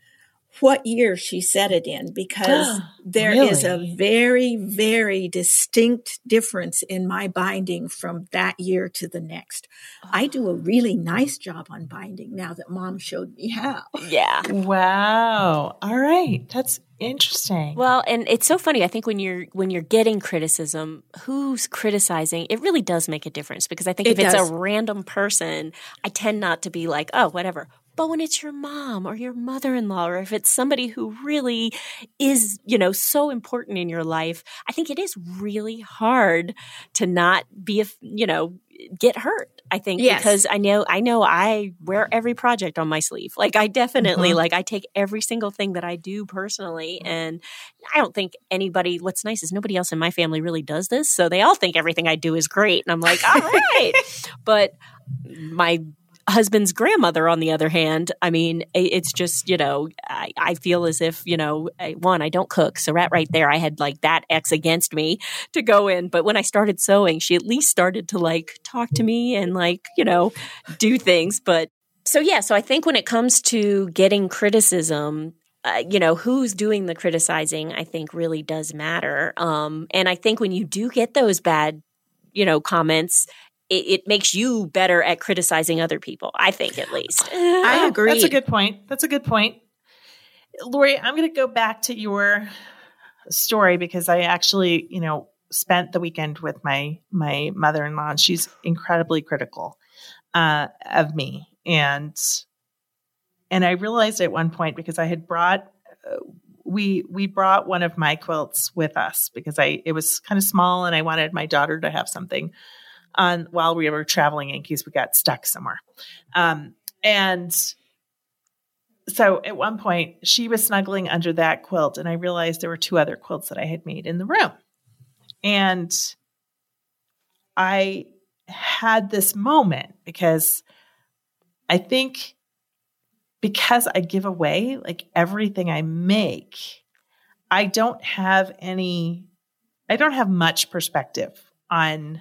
what year she said it in because there really? is a very, very distinct difference in my binding from that year to the next. Oh. I do a oh. really nice job on binding now that mom showed me how. Yeah. Wow. All right. That's interesting. Well, and it's so funny. I think when you're when you're getting criticism, who's criticizing, it really does make a difference because I think it if does. it's a random person, I tend not to be like, oh, whatever. But when it's your mom or your mother in law, or if it's somebody who really is, you know, so important in your life, I think it is really hard to not be, a, you know, get hurt. I think yes. because I know I know I wear every project on my sleeve. Like I definitely mm-hmm. like I take every single thing that I do personally and I don't think anybody what's nice is nobody else in my family really does this. So they all think everything I do is great and I'm like, "All right." but my husband's grandmother, on the other hand, I mean, it's just, you know, I, I feel as if, you know, one, I don't cook. So right, right there, I had like that X against me to go in. But when I started sewing, she at least started to like talk to me and like, you know, do things. But so, yeah, so I think when it comes to getting criticism, uh, you know who's doing the criticizing i think really does matter um, and i think when you do get those bad you know comments it, it, makes you better at criticizing other people. I think, at least. I agree. That's a good point. That's a good point. Lori, I'm going to go back to your story because I actually, you know, spent the weekend with my my mother in law, and she's incredibly critical uh, of me, and and I realized at one point because I had brought. Uh, we we brought one of my quilts with us because I it was kind of small and I wanted my daughter to have something on while we were traveling in case we got stuck somewhere. Um, and so at one point, she was snuggling under that quilt, and I realized there were two other quilts that I had made in the room. And I had this moment because I think because I give away like everything I make, I don't have any, I don't have much perspective on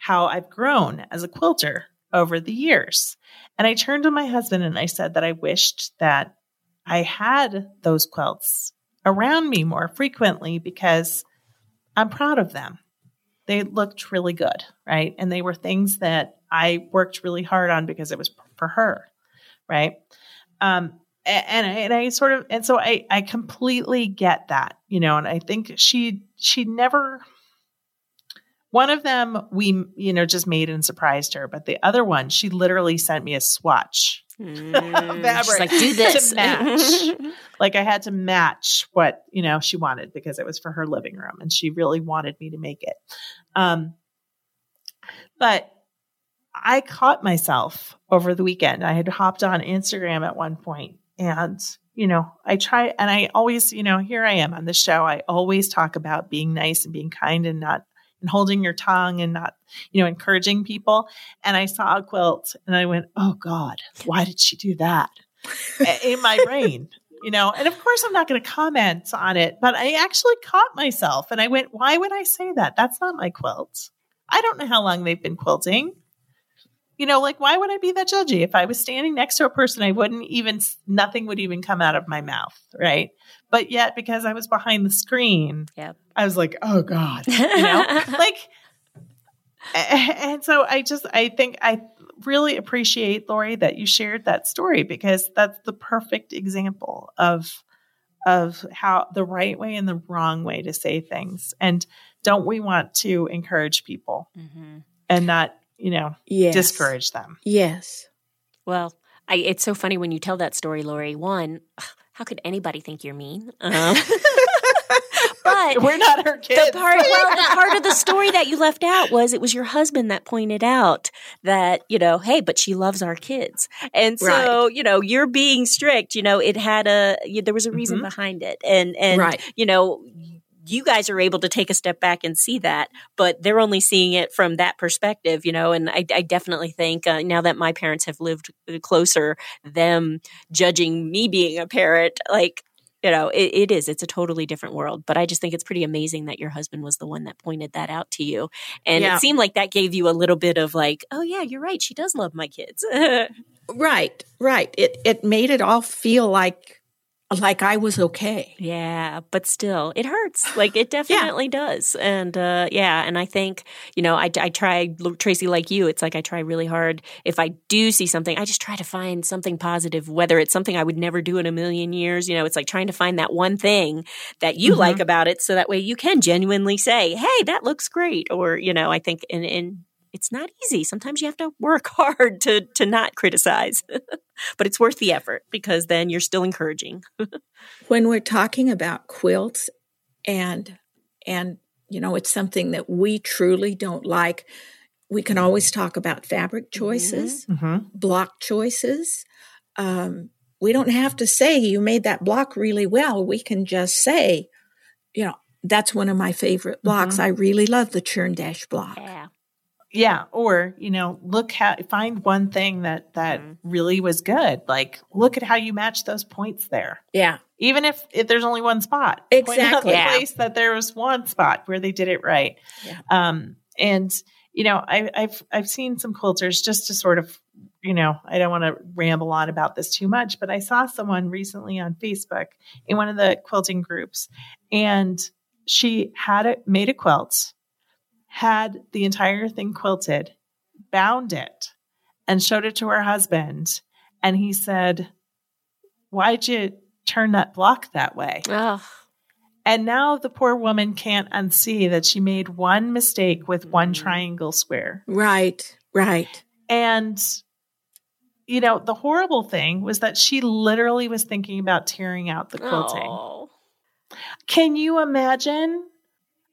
how I've grown as a quilter over the years. And I turned to my husband and I said that I wished that I had those quilts around me more frequently because I'm proud of them. They looked really good, right? And they were things that I worked really hard on because it was for her, right? Um, and, and I sort of, and so I, I completely get that, you know, and I think she, she never one of them we, you know, just made and surprised her, but the other one, she literally sent me a swatch mm, fabric like, do this. to match. like I had to match what, you know, she wanted because it was for her living room and she really wanted me to make it. Um, but I caught myself over the weekend. I had hopped on Instagram at one point and you know, I try and I always, you know, here I am on the show. I always talk about being nice and being kind and not and holding your tongue and not, you know, encouraging people. And I saw a quilt and I went, oh God, why did she do that? in my brain, you know, and of course I'm not going to comment on it, but I actually caught myself and I went, why would I say that? That's not my quilt. I don't know how long they've been quilting. You know, like why would I be that judgy? If I was standing next to a person, I wouldn't even nothing would even come out of my mouth, right? But yet because I was behind the screen, Yep. I was like, "Oh god." You know? like and so I just I think I really appreciate Lori that you shared that story because that's the perfect example of of how the right way and the wrong way to say things. And don't we want to encourage people hmm and not, you know, Yes. discourage them? Yes. Well, I, it's so funny when you tell that story, Lori. One, how could anybody think you're mean? Um, but We're not her kids. the part, well, the part of the story that you left out was it was your husband that pointed out that you know, hey, but she loves our kids, and so you know, you're being strict. You know, it had a you, there was a reason Mhm. behind it, and and Right. you know. You guys are able to take a step back and see that, but they're only seeing it from that perspective, you know. And I, I definitely think uh, now that my parents have lived closer, them judging me being a parent, like you know, it, it is. It's a totally different world. But I just think it's pretty amazing that your husband was the one that pointed that out to you. And Yeah. it seemed like that gave you a little bit of like, oh, yeah, you're right. She does love my kids. Right. Right. It it made it all feel like like I was okay. yeah. But still, it hurts. Like it definitely does. And uh, yeah. And I think, you know, I, I try, Tracy, like you, it's like I try really hard. If I do see something, I just try to find something positive, whether it's something I would never do in a million years. You know, it's like trying to find that one thing that you Mhm. like about it so that way you can genuinely say, hey, that looks great. Or, you know, I think, and, and it's not easy. Sometimes you have to work hard to, to not criticize, but it's worth the effort because then you're still encouraging. When we're talking about quilts and and you know it's something that we truly don't like, we can always talk about fabric choices, Mm-hmm. block choices. Um, we don't have to say you made that block really well. We can just say, you know, that's one of my favorite blocks. I really love the churn dash block. Yeah. Yeah, or you know, look how find one thing that that Mhm. really was good. Like, look at how you match those points there. Yeah. Even if, if there's only one spot, Exactly. the Yeah. place that there was one spot where they did it right. Yeah. Um, and you know, I, I've I've seen some quilters just to sort of, you know, I don't want to ramble on about this too much, but I saw someone recently on Facebook in one of the quilting groups, and she had it made a quilt, had the entire thing quilted, bound it, and showed it to her husband, and he said, "Why'd you turn that block that way?" Oh, And now the poor woman can't unsee that she made one mistake with one Mhm. triangle square. Right. Right. And, you know, the horrible thing was that she literally was thinking about tearing out the quilting. Oh. Can you imagine?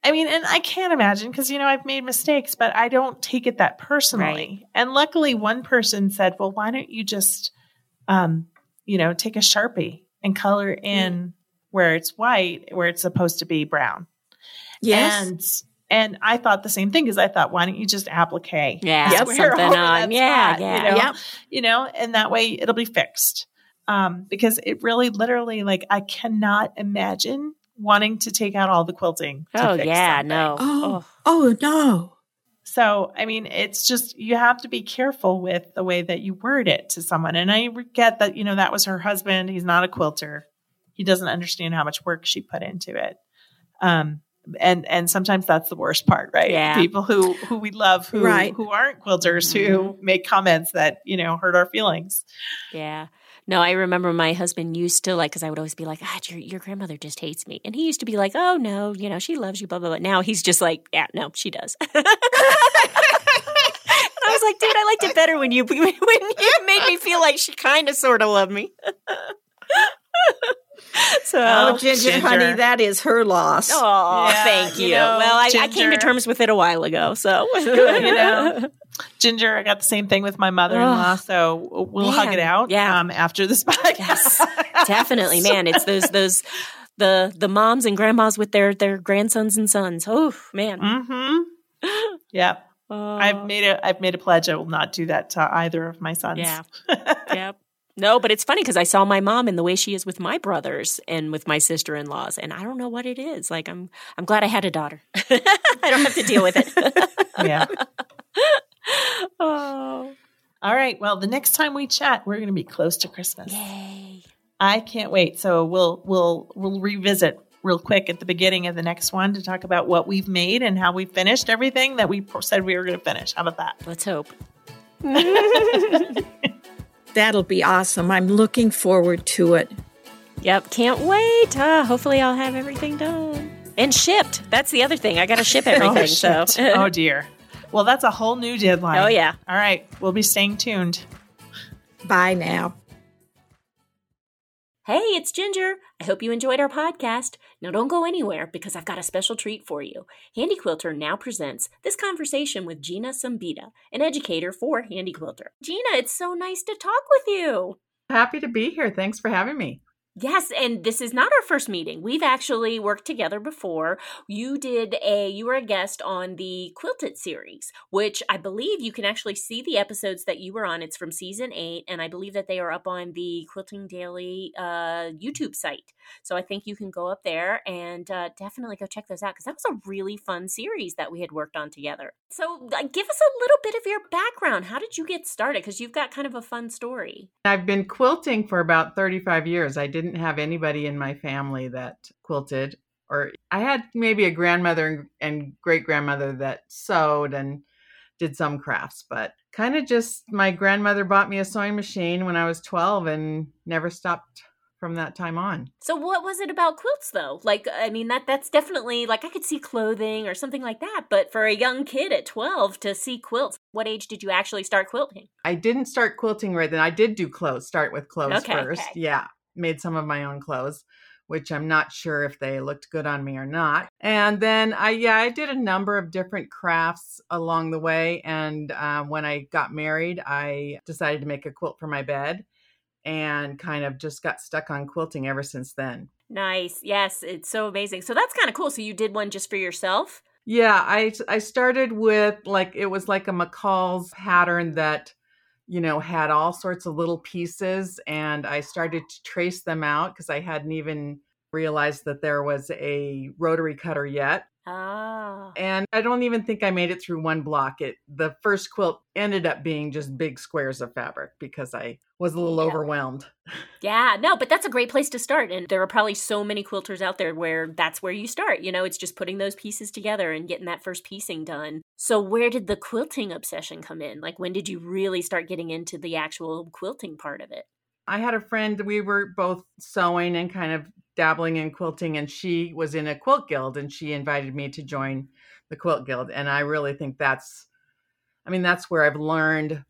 I mean, and I can't imagine because, you know, I've made mistakes, but I don't take it that personally. And luckily, one person said, well, why don't you just, um, you know, take a Sharpie and color in where it's white, where it's supposed to be brown. Yes. And and I thought the same thing because I thought, why don't you just applique? Yeah, Yep. something on. Yeah, spot, yeah. You know? Yep. you know, and that way it'll be fixed. Um, because it really literally like I cannot imagine wanting to take out all the quilting. to Oh, fix yeah, something. no. oh. Oh no. So, I mean, it's just you have to be careful with the way that you word it to someone. And I get that, you know, that was her husband. He's not a quilter. He doesn't understand how much work she put into it. Um, and and sometimes that's the worst part, right? Yeah. People who who we love who Right. who aren't quilters who make comments that, you know, hurt our feelings. Yeah. No, I remember my husband used to like, because I would always be like, ah, your, your grandmother just hates me. And he used to be like, oh, no, you know, she loves you, blah, blah, blah. Now he's just like, yeah, no, she does. and I was like, dude, I liked it better when you, when you made me feel like she kind of sort of loved me. so, Oh, Ginger, Ginger. honey, that is her loss. Oh, Yeah, thank you you. know, well, I, I came to terms with it a while ago. So, you know. Ginger, I got the same thing with my mother-in-law, so we'll hug it out yeah. um, after this podcast. Yes, definitely, man. It's those those the the moms and grandmas with their their grandsons and sons. Oh man, Mm-hmm. Yep. Uh, I've made a I've made a pledge I will not do that to either of my sons. yeah, yep. No, but it's funny because I saw my mom and the way she is with my brothers and with my sister in laws, and I don't know what it is. Like I'm I'm glad I had a daughter. I don't have to deal with it. yeah. oh. All right. Well, the next time we chat, we're going to be close to Christmas. Yay. I can't wait. So we'll we'll we'll revisit real quick at the beginning of the next one to talk about what we've made and how we finished everything that we said we were going to finish. How about that? Let's hope. That'll be awesome. I'm looking forward to it. Yep, can't wait. Uh, hopefully, I'll have everything done and shipped. That's the other thing. I got to ship everything. oh, so, oh dear. Well, that's a whole new deadline. oh yeah. All right. We'll be staying tuned. Bye now. Hey, it's Ginger. I hope you enjoyed our podcast. Now, don't go anywhere because I've got a special treat for you. Handy Quilter now presents this conversation with Gina Sambita, an educator for Handy Quilter. Gina, it's so nice to talk with you. Happy to be here. Thanks for having me. Yes, and this is not our first meeting. We've actually worked together before. You did a you were a guest on the Quilted series, which I believe you can actually see the episodes that you were on. It's from season 8 and I believe that they are up on the Quilting Daily uh, YouTube site. So I think you can go up there and uh, definitely go check those out because that was a really fun series that we had worked on together. So uh, give us a little bit of your background. How did you get started? Because you've got kind of a fun story. I've been quilting for about 35 years. I didn't have anybody in my family that quilted, or I had maybe a grandmother and great grandmother that sewed and did some crafts, but kind of just my grandmother bought me a sewing machine when I was 12 and never stopped from that time on. So what was it about quilts though? Like I mean that that's definitely like I could see clothing or something like that, but for a young kid at 12 to see quilts, what age did you actually start quilting? I didn't start quilting right then. I did do clothes, start with clothes Okay, first. okay. Yeah, made some of my own clothes, which I'm not sure if they looked good on me or not. And then I, yeah, I did a number of different crafts along the way. And uh, when I got married, I decided to make a quilt for my bed and kind of just got stuck on quilting ever since then. Nice. Yes, it's so amazing. So that's kind of cool. So you did one just for yourself? Yeah, I I started with like it was like a McCall's pattern that you know had all sorts of little pieces and I started to trace them out because I hadn't even realized that there was a rotary cutter yet. Ah. And I don't even think I made it through one block. It the first quilt ended up being just big squares of fabric because I was a little Yeah. overwhelmed. Yeah, no, but that's a great place to start. And there are probably so many quilters out there where that's where you start. You know, it's just putting those pieces together and getting that first piecing done. So, where did the quilting obsession come in? Like, when did you really start getting into the actual quilting part of it? I had a friend, we were both sewing and kind of dabbling in quilting, and she was in a quilt guild and she invited me to join the quilt guild. And I really think that's, I mean, that's where I've learned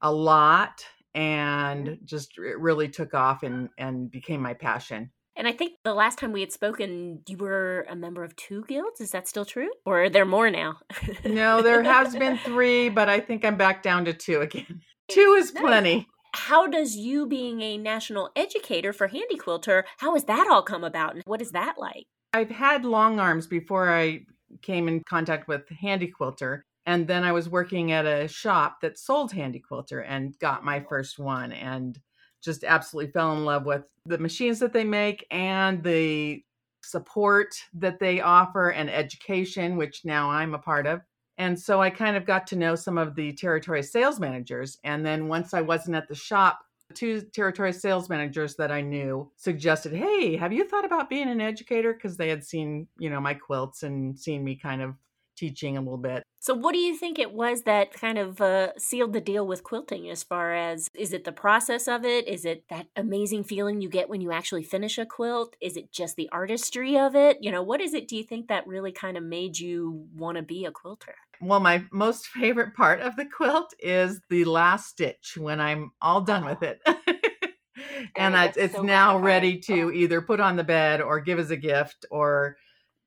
a lot and mm-hmm. just it really took off and, and became my passion. And I think the last time we had spoken, you were a member of two guilds. Is that still true? Or are there more now? No, there has been three, but I think I'm back down to two again. Two is plenty. How does you being a national educator for Handy Quilter, how has that all come about? And what is that like? I've had long arms before I came in contact with Handy Quilter. And then I was working at a shop that sold Handy Quilter and got my first one and just absolutely fell in love with the machines that they make and the support that they offer and education, which now I'm a part of. And so I kind of got to know some of the territory sales managers. And then once I wasn't at the shop, two territory sales managers that I knew suggested, Hey, have you thought about being an educator? Because they had seen, you know, my quilts and seen me kind of teaching a little bit. So, what do you think it was that kind of uh, sealed the deal with quilting as far as is it the process of it? Is it that amazing feeling you get when you actually finish a quilt? Is it just the artistry of it? You know, what is it do you think that really kind of made you want to be a quilter? Well, my most favorite part of the quilt is the last stitch when I'm all done with it. and I, it's so now ready to either put on the bed or give as a gift or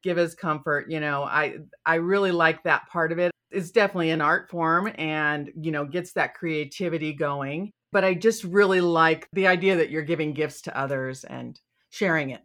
give as comfort. You know, I I really like that part of it. It's definitely an art form and, you know, gets that creativity going. But I just really like the idea that you're giving gifts to others and sharing it.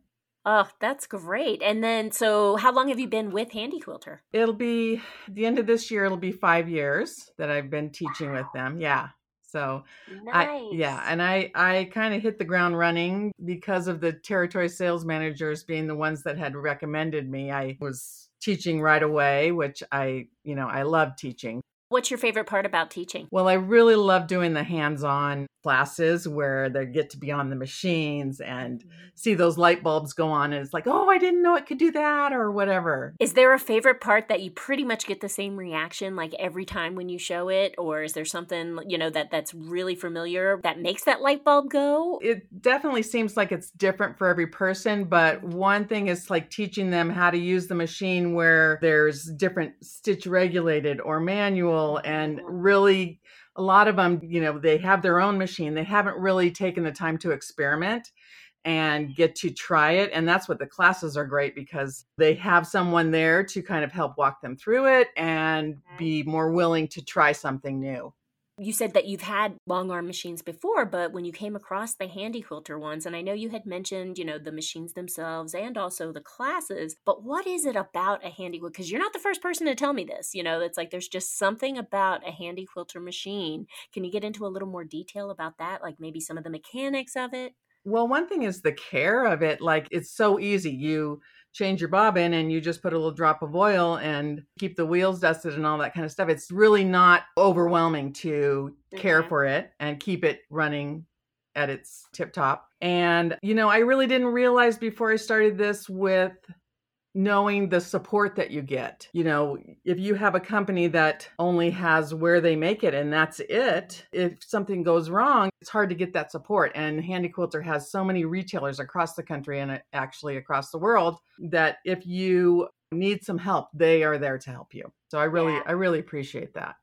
Oh, that's great. And then, so how long have you been with Handy Quilter? It'll be the end of this year, it'll be five years that I've been teaching with them. Yeah. So I, yeah, and I I kind of hit the ground running because of the territory sales managers being the ones that had recommended me. I was teaching right away, which I, you know, I love teaching. What's your favorite part about teaching? Well, I really love doing the hands on classes where they get to be on the machines and Mm-hmm. see those light bulbs go on. And it's like, oh, I didn't know it could do that or whatever. Is there a favorite part that you pretty much get the same reaction like every time when you show it? Or is there something, you know, that that's really familiar that makes that light bulb go? It definitely seems like it's different for every person, but one thing is like teaching them how to use the machine where there's different stitch regulated or manual and mm-hmm. really a lot of them, you know, they have their own machine. They haven't really taken the time to experiment and get to try it. And that's what the classes are great because they have someone there to kind of help walk them through it and mm-hmm. be more willing to try something new. You said that you've had long arm machines before, but when you came across the handy quilter ones, and I know you had mentioned, you know, the machines themselves and also the classes, but what is it about a handy quilter? Because you're not the first person to tell me this. You know, it's like there's just something about a handy quilter machine. Can you get into a little more detail about that? Like maybe some of the mechanics of it? Well, one thing is the care of it. Like it's so easy. You change your bobbin and you just put a little drop of oil and keep the wheels dusted and all that kind of stuff. It's really not overwhelming to care mm-hmm. for it and keep it running at its tip top. And, you know, I really didn't realize before I started this with knowing the support that you get. You know, if you have a company that only has where they make it and that's it, if something goes wrong, it's hard to get that support. And Handy Quilter has so many retailers across the country and uh, actually across the world that if you need some help, they are there to help you. So I really Yeah. I really appreciate that.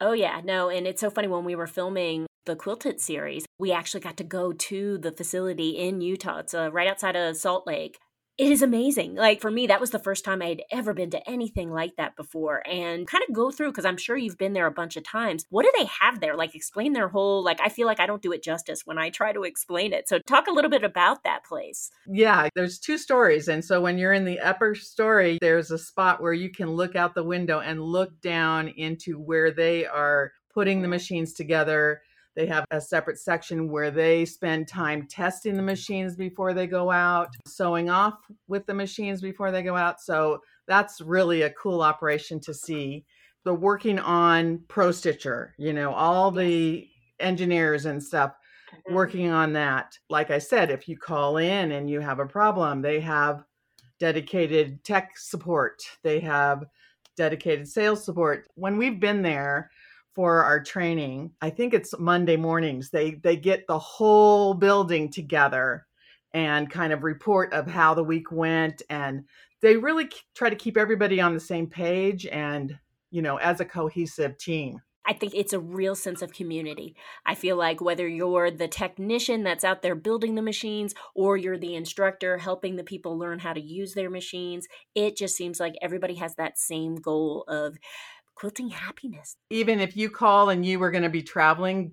Oh yeah, no, and it's so funny when we were filming the Quilted series, we actually got to go to the facility in Utah. It's uh, right outside of Salt Lake. It is amazing. Like for me, that was the first time I had ever been to anything like that before, and kind of go through because I'm sure you've been there a bunch of times. What do they have there? Like explain their whole. Like I feel like I don't do it justice when I try to explain it. So talk a little bit about that place. Yeah, there's two stories. And so when you're in the upper story, there's a spot where you can look out the window and look down into where they are putting the machines together. They have a separate section where they spend time testing the machines before they go out, sewing off with the machines before they go out. So that's really a cool operation to see. The working on Pro Stitcher, you know, all the engineers and stuff mm-hmm. working on that. Like I said, if you call in and you have a problem, they have dedicated tech support, they have dedicated sales support. When we've been there for our training, I think it's Monday mornings, they they get the whole building together and kind of report of how the week went and they really try to keep everybody on the same page and you know as a cohesive team I think it's a real sense of community. I feel like whether you're the technician that's out there building the machines or you're the instructor helping the people learn how to use their machines, it just seems like everybody has that same goal of quilting happiness. even if you call and you were going to be traveling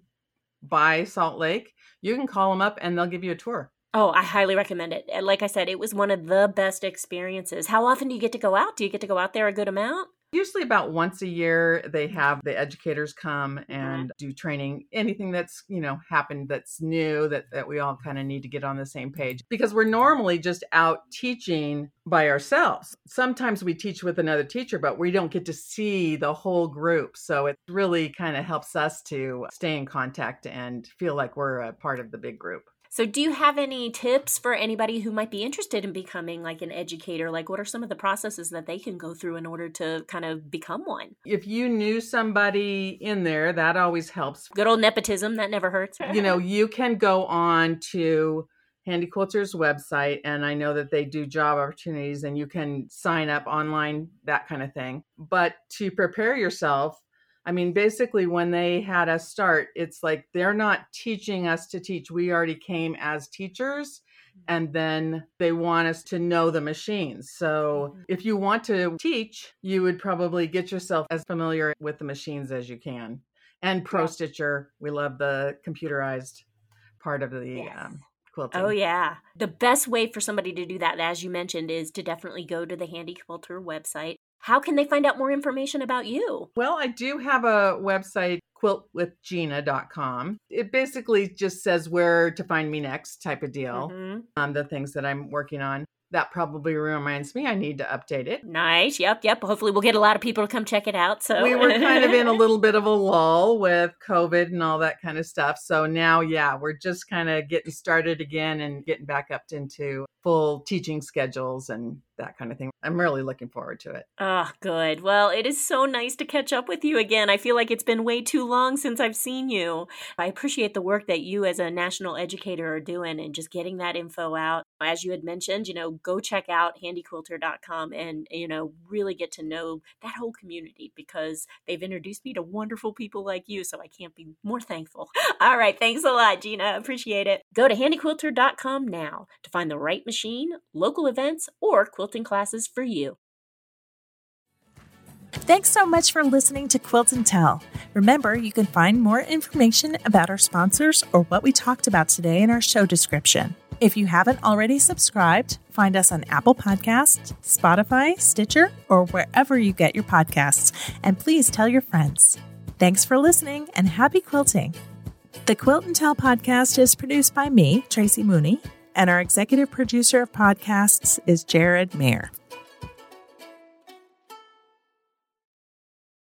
by Salt Lake, you can call them up and they'll give you a tour. Oh, I highly recommend it. Like I said, it was one of the best experiences. How often do you get to go out? Do you get to go out there a good amount? Usually, about once a year, they have the educators come and do training. Anything that's you know happened that's new that that we all kind of need to get on the same page because we're normally just out teaching by ourselves. Sometimes we teach with another teacher, but we don't get to see the whole group. So it really kind of helps us to stay in contact and feel like we're a part of the big group. So, do you have any tips for anybody who might be interested in becoming like an educator? Like, what are some of the processes that they can go through in order to kind of become one? if you knew somebody in there, that always helps. Good old nepotism, that never hurts. You know, you can go on to Handy Quilter's website, and I know that they do job opportunities and you can sign up online, that kind of thing. But to prepare yourself, I mean, basically, when they had us start, it's like they're not teaching us to teach. We already came as teachers, and then they want us to know the machines. So, if you want to teach, you would probably get yourself as familiar with the machines as you can. And Pro Stitcher, we love the computerized part of the Yes. um, quilting. Oh, yeah. The best way for somebody to do that, as you mentioned, is to definitely go to the Handy Quilter website. How can they find out more information about you? Well, I do have a website, quiltwithgina.com. It basically just says where to find me next type of deal, Mhm. um, the things that I'm working on. That probably reminds me I need to update it. Nice. Yep. Yep. Hopefully, we'll get a lot of people to come check it out. So we were kind of in a little bit of a lull with COVID and all that kind of stuff. So now, yeah, we're just kind of getting started again and getting back up into full teaching schedules and that kind of thing. I'm really looking forward to it. Ah, oh, good. Well, it is so nice to catch up with you again. I feel like it's been way too long since I've seen you. I appreciate the work that you as a national educator are doing and just getting that info out. As you had mentioned, you know, go check out handyquilter.com and, you know, really get to know that whole community because they've introduced me to wonderful people like you. So I can't be more thankful. All right. Thanks a lot, Gina. Appreciate it. Go to handyquilter.com now to find the right machine, local events, or quilting classes for you. Thanks so much for listening to Quilt and Tell. Remember, you can find more information about our sponsors or what we talked about today in our show description. If you haven't already subscribed, find us on Apple Podcasts, Spotify, Stitcher, or wherever you get your podcasts. And please tell your friends. Thanks for listening and happy quilting. The Quilt and Tell podcast is produced by me, Tracy Mooney, and our executive producer of podcasts is Jared Mayer.